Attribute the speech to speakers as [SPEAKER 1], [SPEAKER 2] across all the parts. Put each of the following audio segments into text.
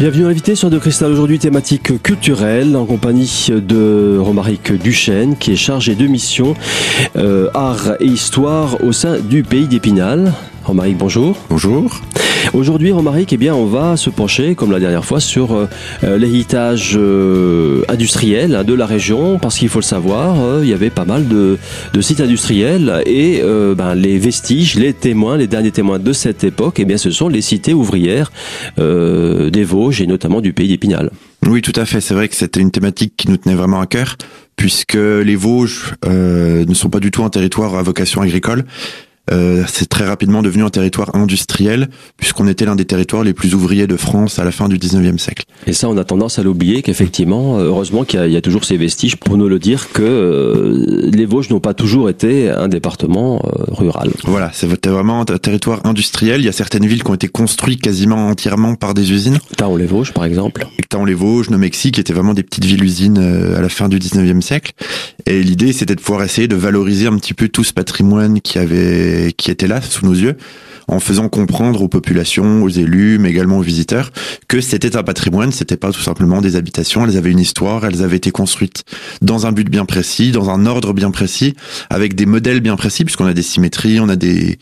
[SPEAKER 1] Bienvenue invité sur De Cristal aujourd'hui thématique culturelle en compagnie de Romaric Duchesne qui est chargé de mission euh, art et histoire au sein du pays d'Épinal. Romaric, bonjour.
[SPEAKER 2] Bonjour.
[SPEAKER 1] Aujourd'hui, Romaric, eh bien, on va se pencher, comme la dernière fois, sur euh, euh, l'héritage euh, industriel hein, de la région, parce qu'il faut le savoir, euh, il y avait pas mal de, de sites industriels et ben, les vestiges, les témoins, les derniers témoins de cette époque, eh bien, ce sont les cités ouvrières des Vosges et notamment du pays d'Épinal.
[SPEAKER 2] Oui, tout à fait. C'est vrai que c'était une thématique qui nous tenait vraiment à cœur, puisque les Vosges ne sont pas du tout un territoire à vocation agricole. Euh, c'est très rapidement devenu un territoire industriel, puisqu'on était l'un des territoires les plus ouvriers de France à la fin du 19e siècle.
[SPEAKER 1] Et ça, on a tendance à l'oublier qu'effectivement, euh, heureusement qu'il y, a- il y a toujours ces vestiges pour nous le dire que euh, les Vosges n'ont pas toujours été un département euh, rural.
[SPEAKER 2] Voilà, c'était vraiment un territoire industriel. Il y a certaines villes qui ont été construites quasiment entièrement par des usines.
[SPEAKER 1] Taon-les-Vosges, par exemple.
[SPEAKER 2] Éctan-les-Vosges, Mexique qui étaient vraiment des petites villes-usines à la fin du 19e siècle. Et l'idée, c'était de pouvoir essayer de valoriser un petit peu tout ce patrimoine qui avait, qui était là sous nos yeux, en faisant comprendre aux populations, aux élus, mais également aux visiteurs, que c'était un patrimoine, c'était pas tout simplement des habitations, elles avaient une histoire, elles avaient été construites dans un but bien précis, dans un ordre bien précis, avec des modèles bien précis, puisqu'on a des symétries, on a des,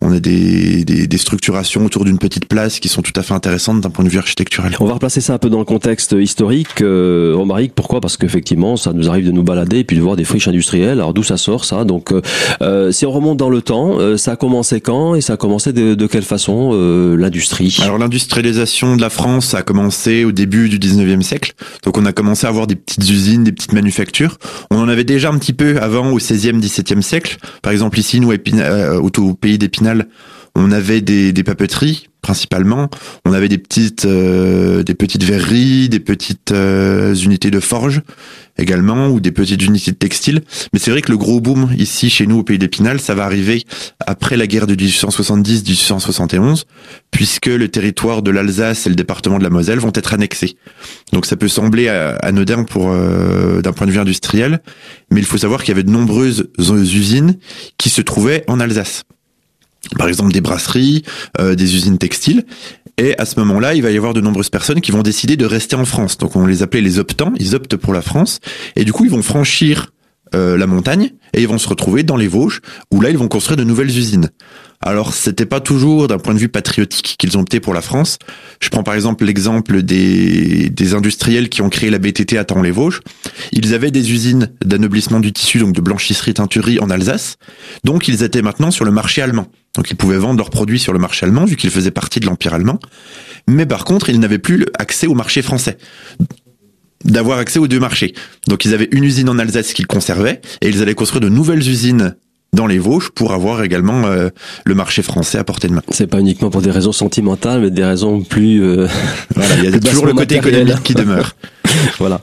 [SPEAKER 2] on a des, des, des structurations autour d'une petite place qui sont tout à fait intéressantes d'un point de vue architectural.
[SPEAKER 1] On va replacer ça un peu dans le contexte historique. Euh, Romaric, pourquoi? Parce qu'effectivement, ça nous arrive de nous balader et puis de voir des friches industrielles. Alors d'où ça sort ça? Donc, euh, euh, si on remonte dans le temps, euh, ça a commencé quand? Et ça a commencé de, quelle façon euh, l'industrie?
[SPEAKER 2] Alors l'industrialisation de la France a commencé au début du 19e siècle. Donc on a commencé à avoir des petites usines, des petites manufactures. On en avait déjà un petit peu avant au 16e, 17e siècle. Par exemple ici, nous, euh, au pays d'Épinal, on avait des, papeteries principalement. On avait des petites, euh, des petites verreries, des petites euh, unités de forge également, ou des petites unités de textile. Mais c'est vrai que le gros boom ici chez nous au pays d'Épinal, ça va arriver après la guerre de 1870-1871 puisque le territoire de l'Alsace et le département de la Moselle vont être annexés. Donc ça peut sembler euh, anodin pour euh, d'un point de vue industriel, mais il faut savoir qu'il y avait de nombreuses usines qui se trouvaient en Alsace. Par exemple des brasseries, euh, des usines textiles. Et à ce moment-là, il va y avoir de nombreuses personnes qui vont décider de rester en France. Donc on les appelait les optants, ils optent pour la France. Et du coup, ils vont franchir euh, la montagne et ils vont se retrouver dans les Vosges où là ils vont construire de nouvelles usines. Alors c'était pas toujours d'un point de vue patriotique qu'ils ont opté pour la France. Je prends par exemple l'exemple des, des industriels qui ont créé la BTT à Taon-les-Vosges. Ils avaient des usines d'anoblissement du tissu, donc de blanchisserie teinturerie en Alsace. Donc ils étaient maintenant sur le marché allemand. Donc ils pouvaient vendre leurs produits sur le marché allemand vu qu'ils faisaient partie de l'empire allemand. Mais par contre ils n'avaient plus accès au marché français d'avoir accès aux deux marchés. Donc ils avaient une usine en Alsace qu'ils conservaient et ils allaient construire de nouvelles usines dans les Vosges pour avoir également euh, le marché français à portée de main.
[SPEAKER 1] C'est pas uniquement pour des raisons sentimentales, mais des raisons plus. euh,
[SPEAKER 2] Voilà, il y a toujours le côté
[SPEAKER 1] matériel.
[SPEAKER 2] économique qui demeure.
[SPEAKER 1] voilà.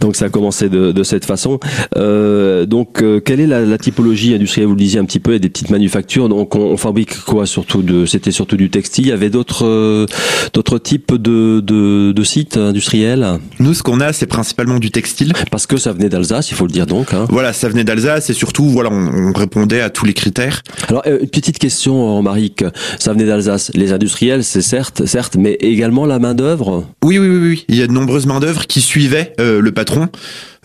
[SPEAKER 1] Donc ça a commencé de, de cette façon. Euh, donc euh, quelle est la, la typologie industrielle? Vous le disiez un petit peu, il y a des petites manufactures. Donc on, on fabrique quoi Surtout de, c'était surtout du textile. Il y avait d'autres euh, d'autres types de, de, de sites industriels?
[SPEAKER 2] Nous, ce qu'on a, c'est principalement du textile.
[SPEAKER 1] parce que ça venait d'Alsace, il faut le dire donc. Hein.
[SPEAKER 2] Voilà, ça venait d'Alsace et surtout, voilà, on, on répondait à tous les critères.
[SPEAKER 1] Alors euh, une petite question, Romaric. Ça venait d'Alsace. Les industriels, c'est certes, certes, mais également la main d'œuvre.
[SPEAKER 2] Oui, oui, oui, oui. Il y a de nombreuses mains d'œuvre qui suivaient euh, le patron.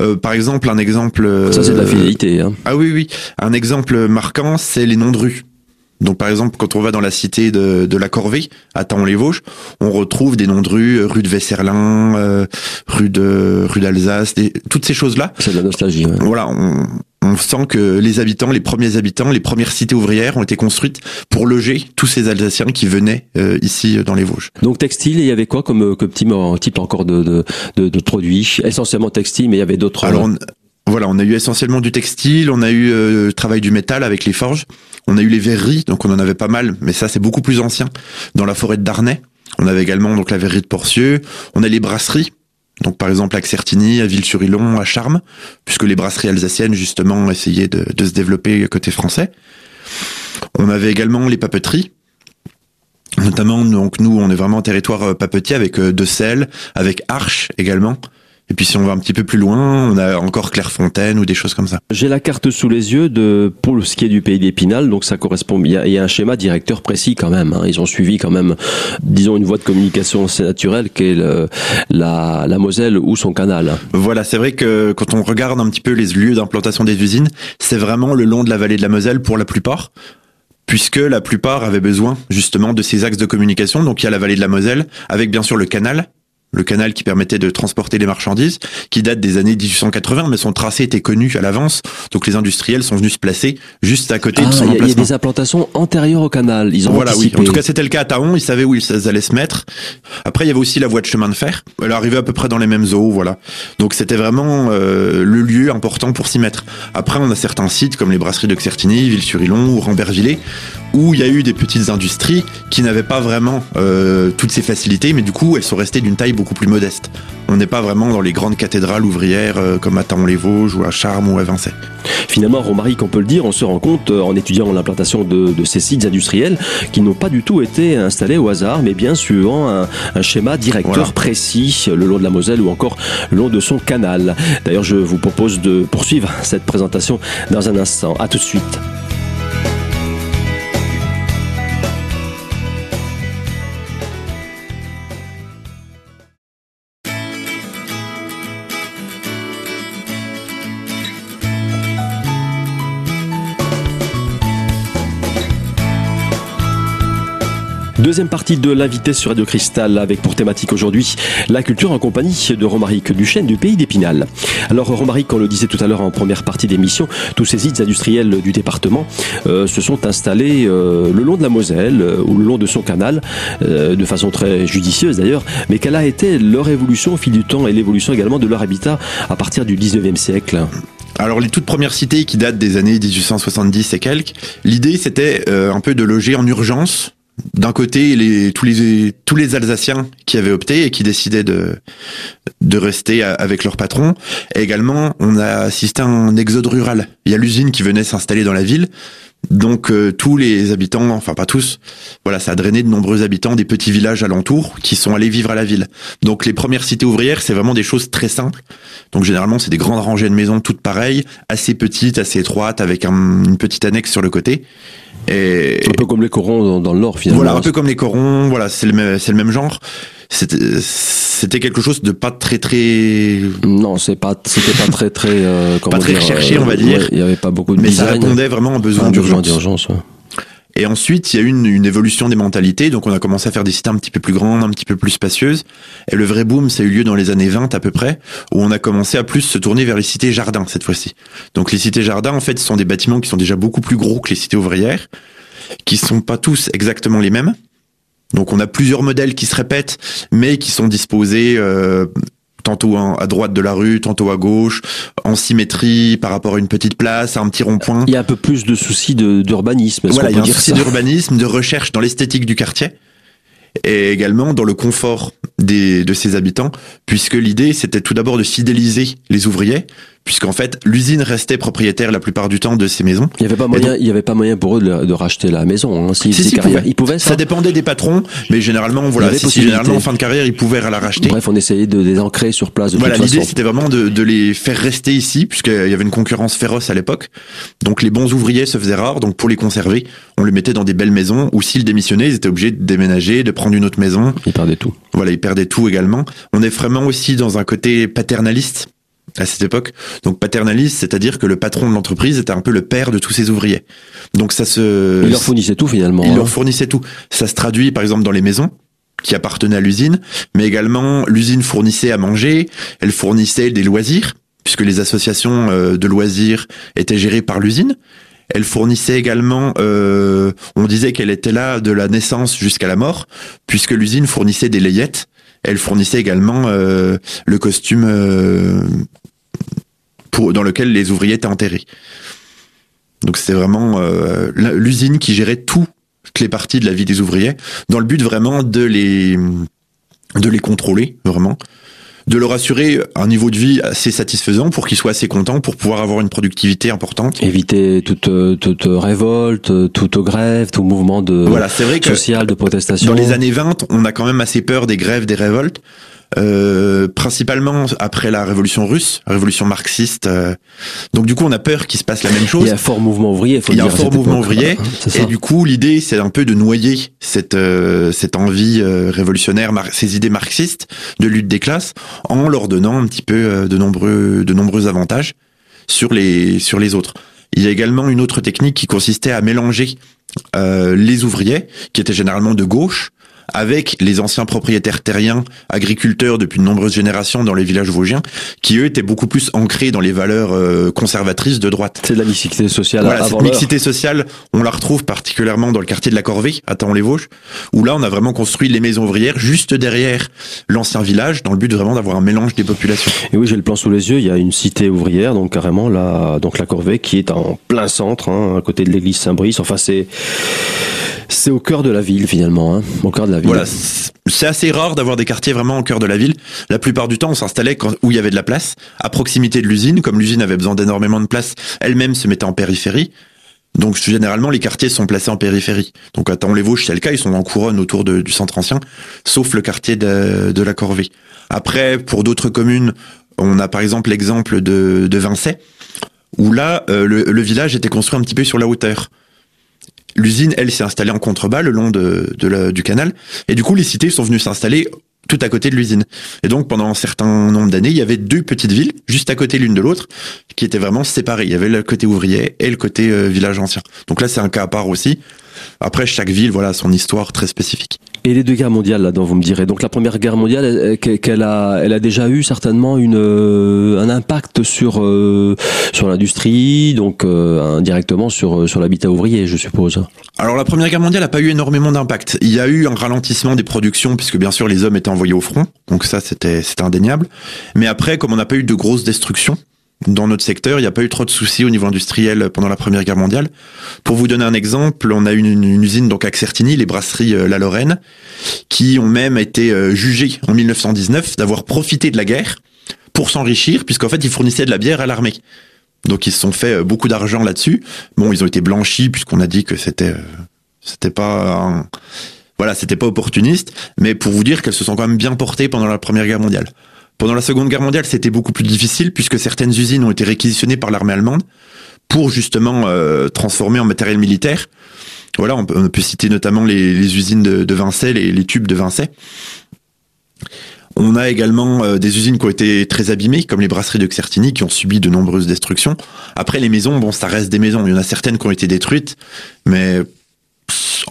[SPEAKER 2] Euh, par exemple, un exemple. euh,
[SPEAKER 1] Ça c'est de la fidélité. Hein.
[SPEAKER 2] Ah oui, oui. Un exemple marquant, c'est les noms de rues. Donc par exemple, quand on va dans la cité de, de la Corvée, à Taon-les-Vosges, on retrouve des noms de rues, euh, rue de Vesserlin, euh, rue de rue d'Alsace, toutes ces choses-là.
[SPEAKER 1] C'est de la nostalgie. ouais.
[SPEAKER 2] Voilà, on, on sent que les habitants, les premiers habitants, les premières cités ouvrières ont été construites pour loger tous ces Alsaciens qui venaient euh, ici euh, dans les Vosges.
[SPEAKER 1] Donc textile, il y avait quoi comme, comme type, type encore de, de, de, de produits? Essentiellement textile, mais il y avait d'autres.
[SPEAKER 2] Alors on, voilà, on a eu essentiellement du textile, on a eu euh, le travail du métal avec les forges, on a eu les verreries, donc on en avait pas mal, mais ça c'est beaucoup plus ancien. Dans la forêt de Darnay, on avait également donc la verrerie de Porcieux, on a les brasseries. Donc par exemple à Certigny, à Ville-sur-Ilon, à Charmes, puisque les brasseries alsaciennes justement essayaient de, se développer côté français. On avait également les papeteries, Notamment, donc nous, on est vraiment un territoire euh, papetier avec euh, de sel, avec Arche également, Et puis si on va un petit peu plus loin, on a encore Clairefontaine ou des choses comme ça.
[SPEAKER 1] J'ai la carte sous les yeux de pour ce qui est du pays d'Épinal, donc ça correspond. Il y, a, il y a un schéma directeur précis quand même. Hein. Ils ont suivi quand même, disons, une voie de communication assez naturelle qui est le, la, la Moselle ou son canal.
[SPEAKER 2] Voilà, c'est vrai que quand on regarde un petit peu les lieux d'implantation des usines, c'est vraiment le long de la vallée de la Moselle pour la plupart puisque la plupart avaient besoin justement de ces axes de communication. Donc il y a la vallée de la Moselle, avec bien sûr le canal, le canal qui permettait de transporter les marchandises, qui date des années 1880, mais son tracé était connu à l'avance, donc les industriels sont venus se placer juste à côté
[SPEAKER 1] Ah,
[SPEAKER 2] de son
[SPEAKER 1] il y a- il y, a
[SPEAKER 2] emplacement.
[SPEAKER 1] des implantations antérieures au canal. Ils ont
[SPEAKER 2] Voilà, oui. En tout cas, c'était le cas à Taon. Ils savaient où ils allaient se mettre. Après, il y avait aussi la voie de chemin de fer. Elle arrivait à peu près dans les mêmes eaux, voilà. Donc, c'était vraiment euh, le lieu important pour s'y mettre. Après, on a certains sites comme les brasseries de Certigny, Ville-sur-Ilon ou Rambervillers, où il y a eu des petites industries qui n'avaient pas vraiment euh, toutes ces facilités, mais du coup, elles sont restées d'une taille beaucoup plus modeste. On n'est pas vraiment dans les grandes cathédrales ouvrières euh, comme à Taon-les-Vosges ou à Charmes ou à Vincennes.
[SPEAKER 1] Finalement, Romaric, on peut le dire, on se rend compte euh, en étudiant l'implantation de, de ces sites industriels qui n'ont pas du tout été installés au hasard, mais bien suivant un, un schéma directeur
[SPEAKER 2] Voilà.
[SPEAKER 1] précis le long de la Moselle ou encore le long de son canal. D'ailleurs, je vous propose de poursuivre cette présentation dans un instant. À tout de suite. Deuxième partie de l'invité sur Radio Cristal avec pour thématique aujourd'hui la culture en compagnie de Romaric Duchesne du pays d'Épinal. Alors Romaric, on le disait tout à l'heure en première partie d'émission, tous ces sites industriels du département euh, se sont installés euh, le long de la Moselle euh, ou le long de son canal, de façon très judicieuse d'ailleurs, mais quelle a été leur évolution au fil du temps et l'évolution également de leur habitat à partir du 19e siècle?
[SPEAKER 2] Alors les toutes premières cités qui datent des années 1870 et quelques, l'idée c'était un peu de loger en urgence. D'un côté, les, tous, les, tous les Alsaciens qui avaient opté et qui décidaient de, de rester avec leur patron. Et également, on a assisté à un exode rural. Il y a l'usine qui venait s'installer dans la ville. Donc euh, tous les habitants, enfin pas tous, voilà, ça a drainé de nombreux habitants des petits villages alentours qui sont allés vivre à la ville. Donc les premières cités ouvrières, c'est vraiment des choses très simples. Donc généralement, c'est des grandes rangées de maisons toutes pareilles, assez petites, assez étroites, avec un- une petite annexe sur le côté. Et
[SPEAKER 1] Un peu comme les corons dans, dans le Nord finalement.
[SPEAKER 2] voilà, un peu comme les corons, voilà, c'est le même, c'est le même genre. C'était, quelque chose de pas très très,
[SPEAKER 1] Non, c'est pas, c'était pas très très, euh, comment
[SPEAKER 2] très
[SPEAKER 1] dire,
[SPEAKER 2] recherché,
[SPEAKER 1] euh,
[SPEAKER 2] on va dire.
[SPEAKER 1] ouais, Il y avait pas beaucoup de
[SPEAKER 2] mais ça
[SPEAKER 1] design.
[SPEAKER 2] répondait vraiment aux besoins
[SPEAKER 1] Un besoin
[SPEAKER 2] d'urgence.
[SPEAKER 1] d'urgence. ouais.
[SPEAKER 2] Et ensuite, il y a eu une, évolution des mentalités. Donc, on a commencé à faire des cités un petit peu plus grandes, un petit peu plus spacieuses. Et le vrai boom, ça a eu lieu dans les années 20 à peu près, où on a commencé à plus se tourner vers les cités jardins cette fois-ci. Donc, les cités jardins, en fait, sont des bâtiments qui sont déjà beaucoup plus gros que les cités ouvrières, qui sont pas tous exactement les mêmes. Donc, on a plusieurs modèles qui se répètent, mais qui sont disposés euh, tantôt à droite de la rue, tantôt à gauche, en symétrie par rapport à une petite place, à un petit rond-point.
[SPEAKER 1] Il y a un peu plus de soucis d'urbanisme.
[SPEAKER 2] Voilà, il y a un souci d'urbanisme, de recherche dans l'esthétique du quartier et également dans le confort des, de ses habitants, puisque l'idée c'était tout d'abord de fidéliser les ouvriers, puisqu'en fait l'usine restait propriétaire la plupart du temps de ces maisons.
[SPEAKER 1] Il y avait pas moyen, il y avait pas moyen pour eux de, de racheter la maison. Hein, si,
[SPEAKER 2] Si,
[SPEAKER 1] si carrière- ils pouvaient ça.
[SPEAKER 2] Ça dépendait des patrons, mais généralement voilà, si, généralement en fin de carrière ils pouvaient la racheter.
[SPEAKER 1] Bref, on essayait de les ancrer sur place de
[SPEAKER 2] Voilà, l'idée c'était vraiment de, de les faire rester ici, puisqu'il y avait une concurrence féroce à l'époque. Donc les bons ouvriers se faisaient rares, donc pour les conserver, on les mettait dans des belles maisons, ou s'ils démissionnaient, ils étaient obligés de déménager, de prendre une autre maison.
[SPEAKER 1] Ils perdaient tout.
[SPEAKER 2] Voilà, ils perdaient tout également. On est vraiment aussi dans un côté paternaliste à cette époque. Donc paternaliste, c'est-à-dire que le patron de l'entreprise était un peu le père de tous ses ouvriers. Donc ça se...
[SPEAKER 1] Ils leur fournissaient tout finalement.
[SPEAKER 2] Il
[SPEAKER 1] hein.
[SPEAKER 2] leur fournissait tout. Ça se traduit par exemple dans les maisons qui appartenaient à l'usine, mais également l'usine fournissait à manger, elle fournissait des loisirs, puisque les associations euh, de loisirs étaient gérées par l'usine. Elle fournissait également, euh, on disait qu'elle était là de la naissance jusqu'à la mort, puisque l'usine fournissait des layettes. Elle fournissait également euh, le costume euh, dans lequel les ouvriers étaient enterrés. Donc c'était vraiment euh, l'usine qui gérait toutes les parties de la vie des ouvriers, dans le but vraiment de les de les contrôler vraiment, de leur assurer un niveau de vie assez satisfaisant pour qu'ils soient assez contents pour pouvoir avoir une productivité importante.
[SPEAKER 1] Éviter toute, euh, toute révolte, euh, toute grève, tout mouvement de
[SPEAKER 2] Voilà, c'est vrai que
[SPEAKER 1] social, de protestation.
[SPEAKER 2] dans les années 20, on a quand même assez peur des grèves, des révoltes. Euh, principalement après la révolution russe, la révolution marxiste. euh. donc du coup, on a peur qu'il se passe la même chose.
[SPEAKER 1] Il y a un fort mouvement ouvrier. Faut
[SPEAKER 2] Il y a un fort mouvement
[SPEAKER 1] époque.
[SPEAKER 2] ouvrier. Et du coup, l'idée, c'est un peu de noyer cette euh, cette envie euh, révolutionnaire, ces idées marxistes de lutte des classes, en leur donnant un petit peu euh, de nombreux de nombreux avantages sur les sur les autres. Il y a également une autre technique qui consistait à mélanger euh, les ouvriers, qui étaient généralement de gauche, avec les anciens propriétaires terriens, agriculteurs depuis de nombreuses générations dans les villages vosgiens, qui eux étaient beaucoup plus ancrés dans les valeurs euh, conservatrices de droite.
[SPEAKER 1] C'est de la mixité sociale
[SPEAKER 2] Voilà,
[SPEAKER 1] avant
[SPEAKER 2] cette mixité sociale, on la retrouve particulièrement dans le quartier de la Corvée, à Taon-les-Vosges, où là, on a vraiment construit les maisons ouvrières juste derrière l'ancien village, dans le but vraiment d'avoir un mélange des populations.
[SPEAKER 1] Et oui, j'ai le plan sous les yeux. Il y a une cité ouvrière, donc carrément la, donc la Corvée, qui est en plein centre, hein, à côté de l'église Saint-Brice. Enfin, c'est, c'est au cœur de la ville finalement, hein, au cœur de la ville.
[SPEAKER 2] Voilà, c'est assez rare d'avoir des quartiers vraiment au cœur de la ville. La plupart du temps, on s'installait où il y avait de la place, à proximité de l'usine, comme l'usine avait besoin d'énormément de place, elle-même se mettait en périphérie. Donc généralement, les quartiers sont placés en périphérie. Donc à Taon-les-Vosges, c'est le cas, ils sont en couronne autour du centre ancien, sauf le quartier de, la Corvée. Après, pour d'autres communes, on a par exemple l'exemple de, de où là, euh, le village était construit un petit peu sur la hauteur. L'usine, elle, s'est installée en contrebas le long de, du canal, et du coup, les cités sont venues s'installer tout à côté de l'usine. Et donc, pendant un certain nombre d'années, il y avait deux petites villes, juste à côté l'une de l'autre, qui étaient vraiment séparées. Il y avait le côté ouvrier et le côté euh, village ancien. Donc là, c'est un cas à part aussi. Après, chaque ville, voilà, a son histoire très spécifique.
[SPEAKER 1] Et les deux guerres mondiales là-dedans, vous me direz. Donc la première guerre mondiale, elle- qu'elle a, elle a déjà eu certainement une, euh, un impact sur euh, sur l'industrie, donc euh, indirectement sur euh, sur l'habitat ouvrier, je suppose.
[SPEAKER 2] Alors la Première Guerre mondiale n'a pas eu énormément d'impact. Il y a eu un ralentissement des productions puisque bien sûr les hommes étaient envoyés au front, donc ça c'était c'était indéniable. Mais après, comme on n'a pas eu de grosses destructions dans notre secteur, il n'y a pas eu trop de soucis au niveau industriel pendant la Première Guerre mondiale. Pour vous donner un exemple, on a eu une, usine donc à Certigny, les brasseries euh, La Lorraine, qui ont même été euh, jugées en 1919 d'avoir profité de la guerre pour s'enrichir puisqu'en fait ils fournissaient de la bière à l'armée. Donc ils se sont fait euh, beaucoup d'argent là-dessus. Bon, ils ont été blanchis puisqu'on a dit que c'était c'était pas voilà, c'était pas opportuniste, mais pour vous dire qu'elles se sont quand même bien portées pendant la Première Guerre mondiale. Pendant la Seconde Guerre mondiale, c'était beaucoup plus difficile puisque certaines usines ont été réquisitionnées par l'armée allemande pour justement euh, transformer en matériel militaire. Voilà, on peut, citer notamment les, les usines de, de Vincey, les, les tubes de Vincey. On a également euh, des usines qui ont été très abîmées, comme les brasseries de Certigny, qui ont subi de nombreuses destructions. Après, les maisons, bon, ça reste des maisons. Il y en a certaines qui ont été détruites, mais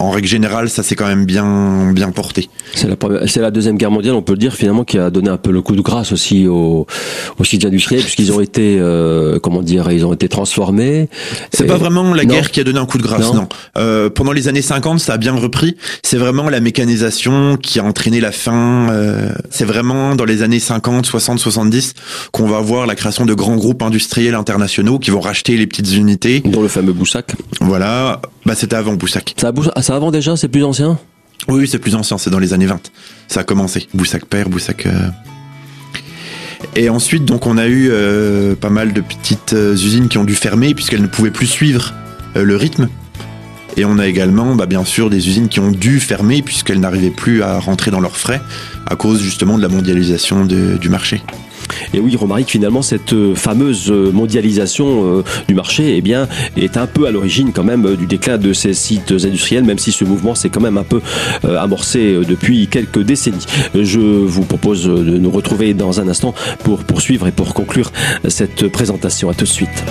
[SPEAKER 2] en règle générale, ça s'est quand même bien, bien porté.
[SPEAKER 1] C'est la, première- c'est la deuxième guerre mondiale, on peut le dire finalement, qui a donné un peu le coup de grâce aussi aux, aux sites industriels, puisqu'ils ont été, euh, comment dire, ils ont été transformés.
[SPEAKER 2] C'est
[SPEAKER 1] Et-
[SPEAKER 2] pas vraiment la
[SPEAKER 1] Non.
[SPEAKER 2] guerre qui a donné un coup de grâce,
[SPEAKER 1] Non.
[SPEAKER 2] non. Euh, pendant les années 50, ça a bien repris. C'est vraiment la mécanisation qui a entraîné la fin. euh, c'est vraiment dans les années 50, 60, 70 qu'on va voir la création de grands groupes industriels internationaux qui vont racheter les petites unités.
[SPEAKER 1] dont le fameux Boussac.
[SPEAKER 2] Voilà. Bah, c'était avant Boussac.
[SPEAKER 1] Ça, a Bous- ah, avant déjà, c'est plus ancien?
[SPEAKER 2] Oui, c'est plus ancien, c'est dans les années 20. Ça a commencé. Boussac père, Boussac. euh. Et ensuite, donc, on a eu euh, pas mal de petites euh, usines qui ont dû fermer puisqu'elles ne pouvaient plus suivre le rythme. Et on a également, bah, bien sûr, des usines qui ont dû fermer puisqu'elles n'arrivaient plus à rentrer dans leurs frais à cause justement de la mondialisation du marché.
[SPEAKER 1] Et oui, remarque finalement cette euh, fameuse euh, mondialisation euh, du marché, eh bien, est un peu à l'origine quand même du déclin de ces sites industriels, même si ce mouvement s'est quand même un peu amorcé depuis quelques décennies. Je vous propose de nous retrouver dans un instant pour poursuivre et pour conclure cette présentation. À tout de suite.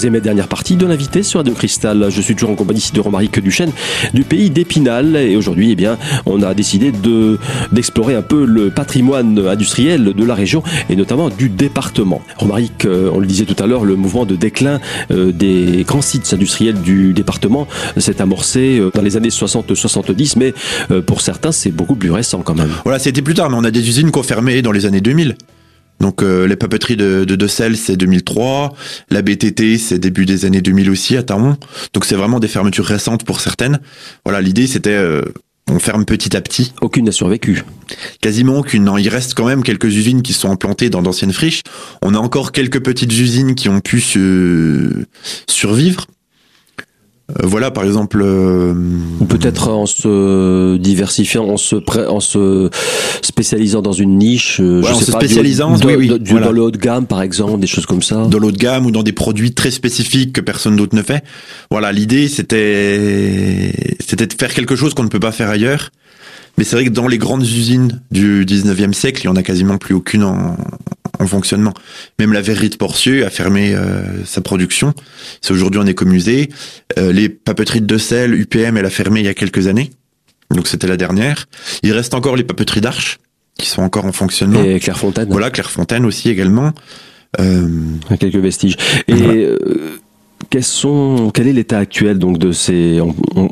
[SPEAKER 1] Troisième et dernière partie de l'invité sur Radio Cristal. Je suis toujours en compagnie de Romaric Duchesne du pays d'Épinal. Et aujourd'hui, eh bien, on a décidé de, d'explorer un peu le patrimoine industriel de la région et notamment du département. Romaric, euh, on le disait tout à l'heure, le mouvement de déclin euh, des grands sites industriels du département s'est amorcé euh, dans les années 60-70, mais pour certains, c'est beaucoup plus récent quand même.
[SPEAKER 2] Voilà, c'était plus tard, mais on a des usines qui ont fermé dans les années 2000. Donc euh, les papeteries de, de Decelles, c'est 2003. La BTT, c'est début des années 2000 aussi à Taon. Donc c'est vraiment des fermetures récentes pour certaines. Voilà, l'idée c'était euh, on ferme petit à petit.
[SPEAKER 1] Aucune n'a survécu.
[SPEAKER 2] Quasiment aucune. Non, il reste quand même quelques usines qui sont implantées dans d'anciennes friches. On a encore quelques petites usines qui ont pu se survivre. Euh, voilà, par exemple. Euh,
[SPEAKER 1] Peut-être en se diversifiant, en se, en se spécialisant dans une niche.
[SPEAKER 2] Euh, je en se spécialisant,
[SPEAKER 1] du,
[SPEAKER 2] oui, oui,
[SPEAKER 1] du, dans le haut de gamme, par exemple, des choses comme ça.
[SPEAKER 2] Dans le haut de gamme ou dans des produits très spécifiques que personne d'autre ne fait. Voilà, l'idée c'était c'était de faire quelque chose qu'on ne peut pas faire ailleurs. Mais c'est vrai que dans les grandes usines du 19e siècle, il y en a quasiment plus aucune en, en fonctionnement. Même la verrerie de Porcieux a fermé euh, sa production. C'est aujourd'hui en écomusée. Euh, les papeteries de sel, UPM, elle a fermé il y a quelques années. Donc c'était la dernière. Il reste encore les papeteries d'Arche qui sont encore en fonctionnement.
[SPEAKER 1] Et Clairefontaine.
[SPEAKER 2] Voilà, Clairefontaine aussi également.
[SPEAKER 1] Euh... Quelques vestiges. Et voilà quels sont, quel est l'état actuel donc de ces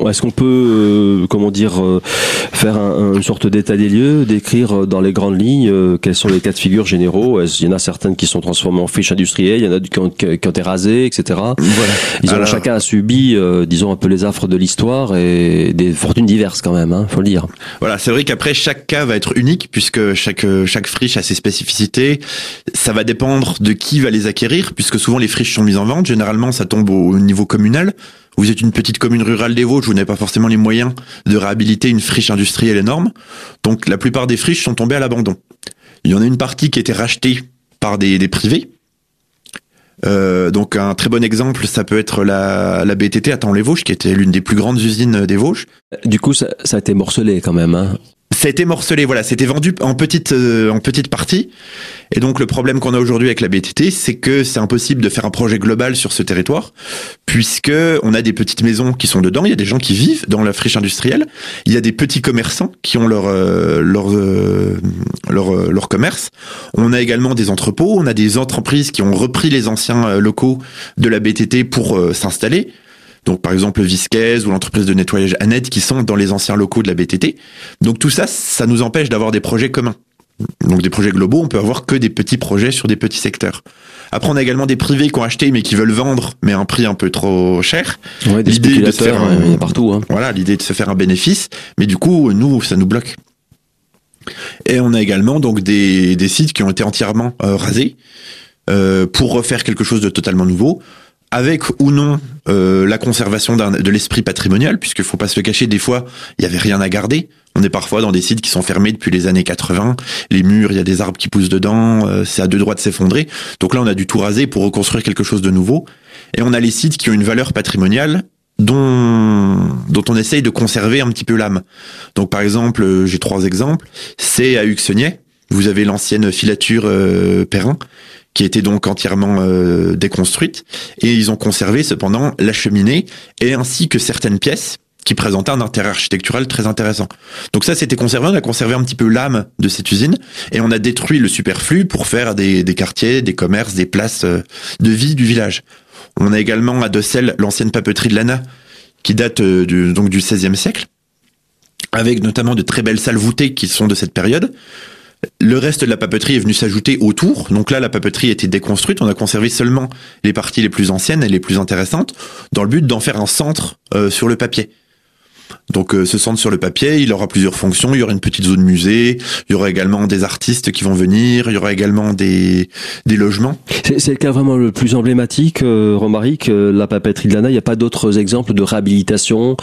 [SPEAKER 1] Est-ce qu'on peut, euh, comment dire, euh, faire un, une sorte d'état des lieux, décrire euh, dans les grandes lignes euh, quels sont les cas de figure généraux? Il y en a certaines qui sont transformées en friches industrielles, il y en a qui ont, qui ont été rasées, etc. Voilà. Ils ont, chacun a subi, disons, un peu les affres de l'histoire et des fortunes diverses quand même, hein, faut le dire.
[SPEAKER 2] Voilà, c'est vrai qu'après chaque cas va être unique puisque chaque chaque friche a ses spécificités. Ça va dépendre de qui va les acquérir puisque souvent les friches sont mises en vente. Généralement, ça tombe au niveau communal. Vous êtes une petite commune rurale des Vosges, vous n'avez pas forcément les moyens de réhabiliter une friche industrielle énorme. Donc la plupart des friches sont tombées à l'abandon. Il y en a une partie qui a été rachetée par des, privés. Euh, donc un très bon exemple, ça peut être la, la BTT à Taon-les-Vosges, qui était l'une des plus grandes usines des Vosges.
[SPEAKER 1] Du coup, ça, ça a été morcelé quand même. Hein
[SPEAKER 2] ça a été morcelé, voilà, c'était vendu en petite euh, en petite partie. Et donc le problème qu'on a aujourd'hui avec la BTT, c'est que c'est impossible de faire un projet global sur ce territoire, puisque on a des petites maisons qui sont dedans, il y a des gens qui vivent dans la friche industrielle, il y a des petits commerçants qui ont leur euh, leur, euh, leur leur commerce. On a également des entrepôts, on a des entreprises qui ont repris les anciens locaux de la BTT pour s'installer. Donc par exemple Visquez ou l'entreprise de nettoyage Annette qui sont dans les anciens locaux de la BTT. Donc tout ça, ça nous empêche d'avoir des projets communs. Donc des projets globaux, on peut avoir que des petits projets sur des petits secteurs. Après, on a également des privés qui ont acheté mais qui veulent vendre, mais à un prix un peu trop cher.
[SPEAKER 1] Ouais, l'idée de faire un, partout. Hein.
[SPEAKER 2] Voilà, l'idée de se faire un bénéfice, mais du coup, nous, ça nous bloque. Et on a également donc des, des sites qui ont été entièrement euh, rasés euh, pour refaire quelque chose de totalement nouveau avec ou non euh, la conservation de l'esprit patrimonial, puisqu'il faut pas se le cacher, des fois, il y avait rien à garder. On est parfois dans des sites qui sont fermés depuis les années 80. Les murs, il y a des arbres qui poussent dedans, euh, c'est à deux droits de s'effondrer. Donc là, on a dû tout raser pour reconstruire quelque chose de nouveau. Et on a les sites qui ont une valeur patrimoniale dont dont on essaye de conserver un petit peu l'âme. Donc par exemple, euh, j'ai trois exemples. C'est à Huxonnier. Vous avez l'ancienne filature euh, Perrin qui était donc entièrement euh, déconstruite, et ils ont conservé cependant la cheminée et ainsi que certaines pièces qui présentaient un intérêt architectural très intéressant. Donc ça, c'était conservé, on a conservé un petit peu l'âme de cette usine, et on a détruit le superflu pour faire des, quartiers, des commerces, des places euh, de vie du village. On a également à Decelles l'ancienne papeterie de Lana, qui date euh, du, donc du XVIe siècle, avec notamment de très belles salles voûtées qui sont de cette période. Le reste de la papeterie est venu s'ajouter autour. Donc là, la papeterie a été déconstruite. On a conservé seulement les parties les plus anciennes et les plus intéressantes dans le but d'en faire un centre euh, sur le papier. Donc euh, ce centre sur le papier, il aura plusieurs fonctions. Il y aura une petite zone musée, il y aura également des artistes qui vont venir, il y aura également des, des logements.
[SPEAKER 1] C'est le cas vraiment le plus emblématique, euh, Romaric, euh, la papeterie de l'ANA. Il n'y a pas d'autres exemples de réhabilitation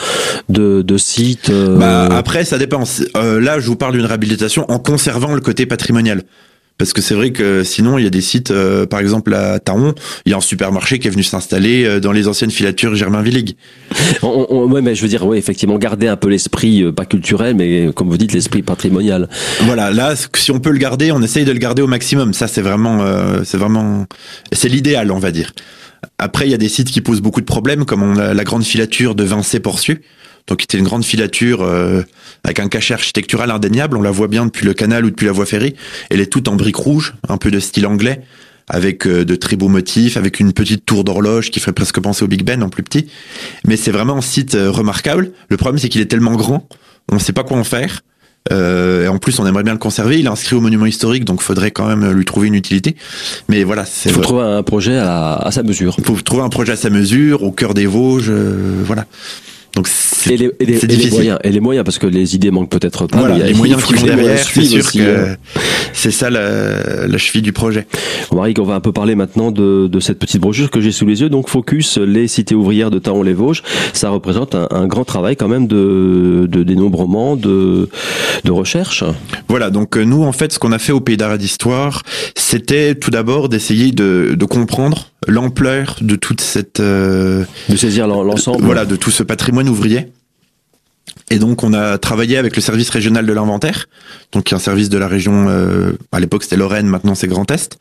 [SPEAKER 1] de, de sites euh...
[SPEAKER 2] bah, Après, ça dépend. Euh, là, je vous parle d'une réhabilitation en conservant le côté patrimonial. Parce que c'est vrai que sinon, il y a des sites, euh, par exemple à Taon, il y a un supermarché qui est venu s'installer euh, dans les anciennes filatures Germain Villig.
[SPEAKER 1] ouais, mais je veux dire, oui, effectivement, garder un peu l'esprit, euh, pas culturel, mais comme vous dites, l'esprit patrimonial.
[SPEAKER 2] Voilà, là, si on peut le garder, on essaye de le garder au maximum. Ça, c'est vraiment, c'est vraiment, c'est l'idéal, on va dire. Après, il y a des sites qui posent beaucoup de problèmes, comme on a la grande filature de Vincé Porcieux donc c'était une grande filature euh, avec un cachet architectural indéniable. On la voit bien depuis le canal ou depuis la voie ferrée. Elle est toute en briques rouges, un peu de style anglais, avec euh, de très beaux motifs, avec une petite tour d'horloge qui ferait presque penser au Big Ben en plus petit. Mais c'est vraiment un site euh, remarquable. Le problème c'est qu'il est tellement grand, on ne sait pas quoi en faire. Euh, et en plus, on aimerait bien le conserver. Il est inscrit au monument historique, donc faudrait quand même lui trouver une utilité. Mais voilà,
[SPEAKER 1] c'est. Il faut trouver un projet à, à, sa mesure.
[SPEAKER 2] Il faut trouver un projet à sa mesure, au cœur des Vosges, euh, voilà.
[SPEAKER 1] Donc et les, et, les, et les, moyens, et les moyens, parce que les idées manquent peut-être pas.
[SPEAKER 2] Voilà, les moyens qui vont derrière, c'est sûr que hein. c'est ça la, la, cheville du projet.
[SPEAKER 1] Marie, on va un peu parler maintenant de, de cette petite brochure que j'ai sous les yeux. Donc Focus, les cités ouvrières de Taon-les-Vosges, ça représente un, un, grand travail quand même de, de dénombrement, de, de recherche.
[SPEAKER 2] Voilà, donc euh, nous en fait, ce qu'on a fait au Pays d'Arrêt d'Histoire, c'était tout d'abord d'essayer de, de comprendre l'ampleur de toute cette euh,
[SPEAKER 1] de saisir l'ensemble
[SPEAKER 2] voilà de tout ce patrimoine ouvrier et donc on a travaillé avec le service régional de l'inventaire, donc un service de la région, euh, à l'époque c'était Lorraine, maintenant c'est Grand Est,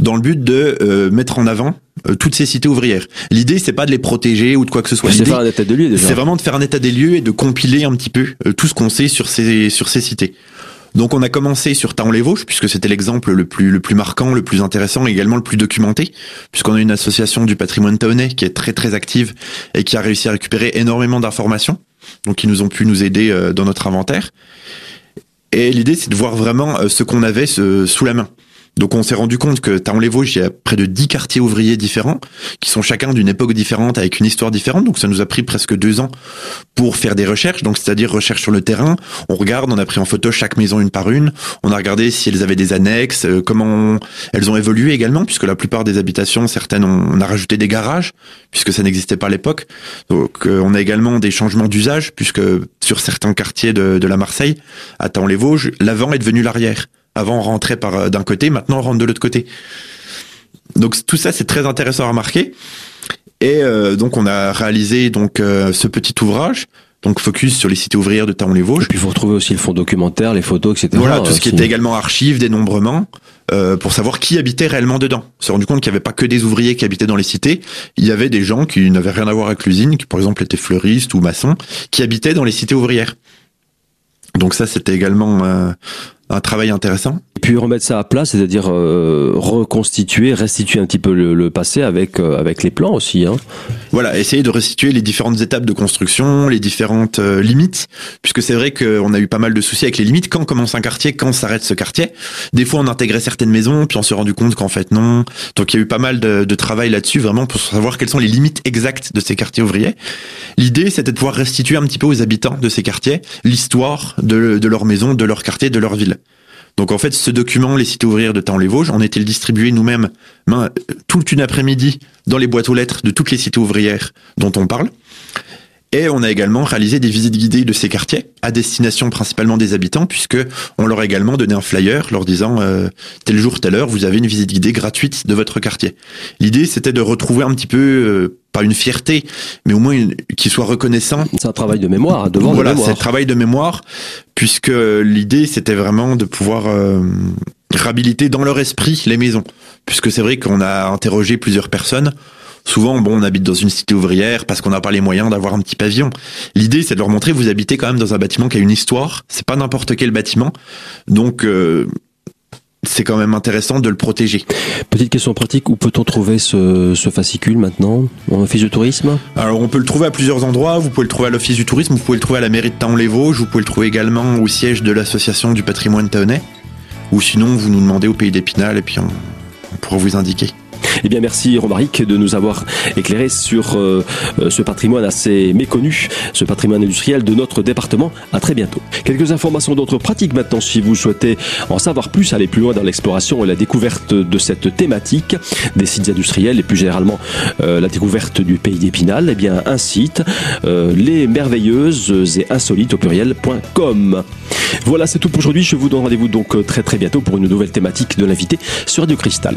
[SPEAKER 2] dans le but de euh, mettre en avant toutes ces cités ouvrières. L'idée c'est pas de les protéger ou de quoi que ce soit.
[SPEAKER 1] C'est faire un état des lieux
[SPEAKER 2] C'est vraiment de faire un état des lieux et de compiler un petit peu tout ce qu'on sait sur ces sur ces cités. Donc on a commencé sur Taon-les-Vosges, puisque c'était l'exemple le plus, le plus marquant, le plus intéressant également le plus documenté, puisqu'on a une association du patrimoine taonnais qui est très très active et qui a réussi à récupérer énormément d'informations, donc ils nous ont pu nous aider euh, dans notre inventaire. Et l'idée c'est de voir vraiment euh, ce qu'on avait sous la main. Donc on s'est rendu compte que Taon-les-Vosges, il y a près de 10 quartiers ouvriers différents, qui sont chacun d'une époque différente, avec une histoire différente. Donc ça nous a pris presque deux ans pour faire des recherches, donc c'est-à-dire recherche sur le terrain. On regarde, on a pris en photo chaque maison une par une. On a regardé si elles avaient des annexes, euh, comment elles ont évolué également, puisque la plupart des habitations, certaines, on, a rajouté des garages, puisque ça n'existait pas à l'époque. Donc euh, on a également des changements d'usage, puisque sur certains quartiers de, de la Marseille, à Taon-les-Vosges, l'avant est devenu l'arrière. Avant, on rentrait par euh, d'un côté, maintenant on rentre de l'autre côté. Donc tout ça, c'est très intéressant à remarquer. Et euh, donc on a réalisé donc euh, ce petit ouvrage. Donc focus sur les cités ouvrières de Taon-les-Vosges. Et
[SPEAKER 1] puis vous retrouvez aussi le fond documentaire, les photos, etc.
[SPEAKER 2] Voilà, tout ce qui était également archives, dénombrement, euh, pour savoir qui habitait réellement dedans. On s'est rendu compte qu'il n'y avait pas que des ouvriers qui habitaient dans les cités, il y avait des gens qui n'avaient rien à voir avec l'usine, qui par exemple étaient fleuristes ou maçons, qui habitaient dans les cités ouvrières. Donc ça, c'était également euh, un travail intéressant.
[SPEAKER 1] Et puis remettre ça à plat, c'est-à-dire euh, reconstituer, restituer un petit peu le, passé avec euh, avec les plans aussi. Hein.
[SPEAKER 2] Voilà, essayer de restituer les différentes étapes de construction, les différentes euh, limites, puisque c'est vrai qu'on a eu pas mal de soucis avec les limites. Quand commence un quartier, quand s'arrête ce quartier. Des fois, on intégrait certaines maisons, puis on s'est rendu compte qu'en fait non. Donc il y a eu pas mal de, de travail là-dessus, vraiment pour savoir quelles sont les limites exactes de ces quartiers ouvriers. L'idée, c'était de pouvoir restituer un petit peu aux habitants de ces quartiers l'histoire de, de leur maison, de leur quartier, de leur ville. Donc en fait, ce document, les cités ouvrières de Taon-les-Vosges, on était le distribuer nous-mêmes toute une après-midi dans les boîtes aux lettres de toutes les cités ouvrières dont on parle? Et on a également réalisé des visites guidées de ces quartiers à destination principalement des habitants, puisque on leur a également donné un flyer leur disant euh, tel jour, telle heure, vous avez une visite guidée gratuite de votre quartier. L'idée, c'était de retrouver un petit peu euh, pas une fierté, mais au moins qu'ils soient reconnaissants.
[SPEAKER 1] C'est un travail de mémoire, devant
[SPEAKER 2] voilà, c'est un travail de mémoire, puisque l'idée, c'était vraiment de pouvoir euh, réhabiliter dans leur esprit les maisons, puisque c'est vrai qu'on a interrogé plusieurs personnes Souvent, bon, on habite dans une cité ouvrière parce qu'on n'a pas les moyens d'avoir un petit pavillon. L'idée, c'est de leur montrer, vous habitez quand même dans un bâtiment qui a une histoire. C'est pas n'importe quel bâtiment. Donc, euh, c'est quand même intéressant de le protéger.
[SPEAKER 1] Petite question pratique, où peut-on trouver ce, fascicule maintenant? En office du tourisme?
[SPEAKER 2] Alors on peut le trouver à plusieurs endroits, vous pouvez le trouver à l'office du tourisme, vous pouvez le trouver à la mairie de Taon-les-Vosges, vous pouvez le trouver également au siège de l'association du patrimoine taonnais, ou sinon vous nous demandez au pays d'Épinal et puis on pourra vous indiquer.
[SPEAKER 1] Eh bien, merci Romaric de nous avoir éclairé sur euh, euh, ce patrimoine assez méconnu, ce patrimoine industriel de notre département. À très bientôt. Quelques informations d'autres pratiques maintenant si vous souhaitez en savoir plus, aller plus loin dans l'exploration et la découverte de cette thématique des sites industriels et plus généralement euh, la découverte du pays d'Épinal. Eh bien, un site, les merveilleuses et insolites au pluriel.com. Voilà, c'est tout pour aujourd'hui. Je vous donne rendez-vous donc très très bientôt pour une nouvelle thématique de l'invité sur Radio Cristal.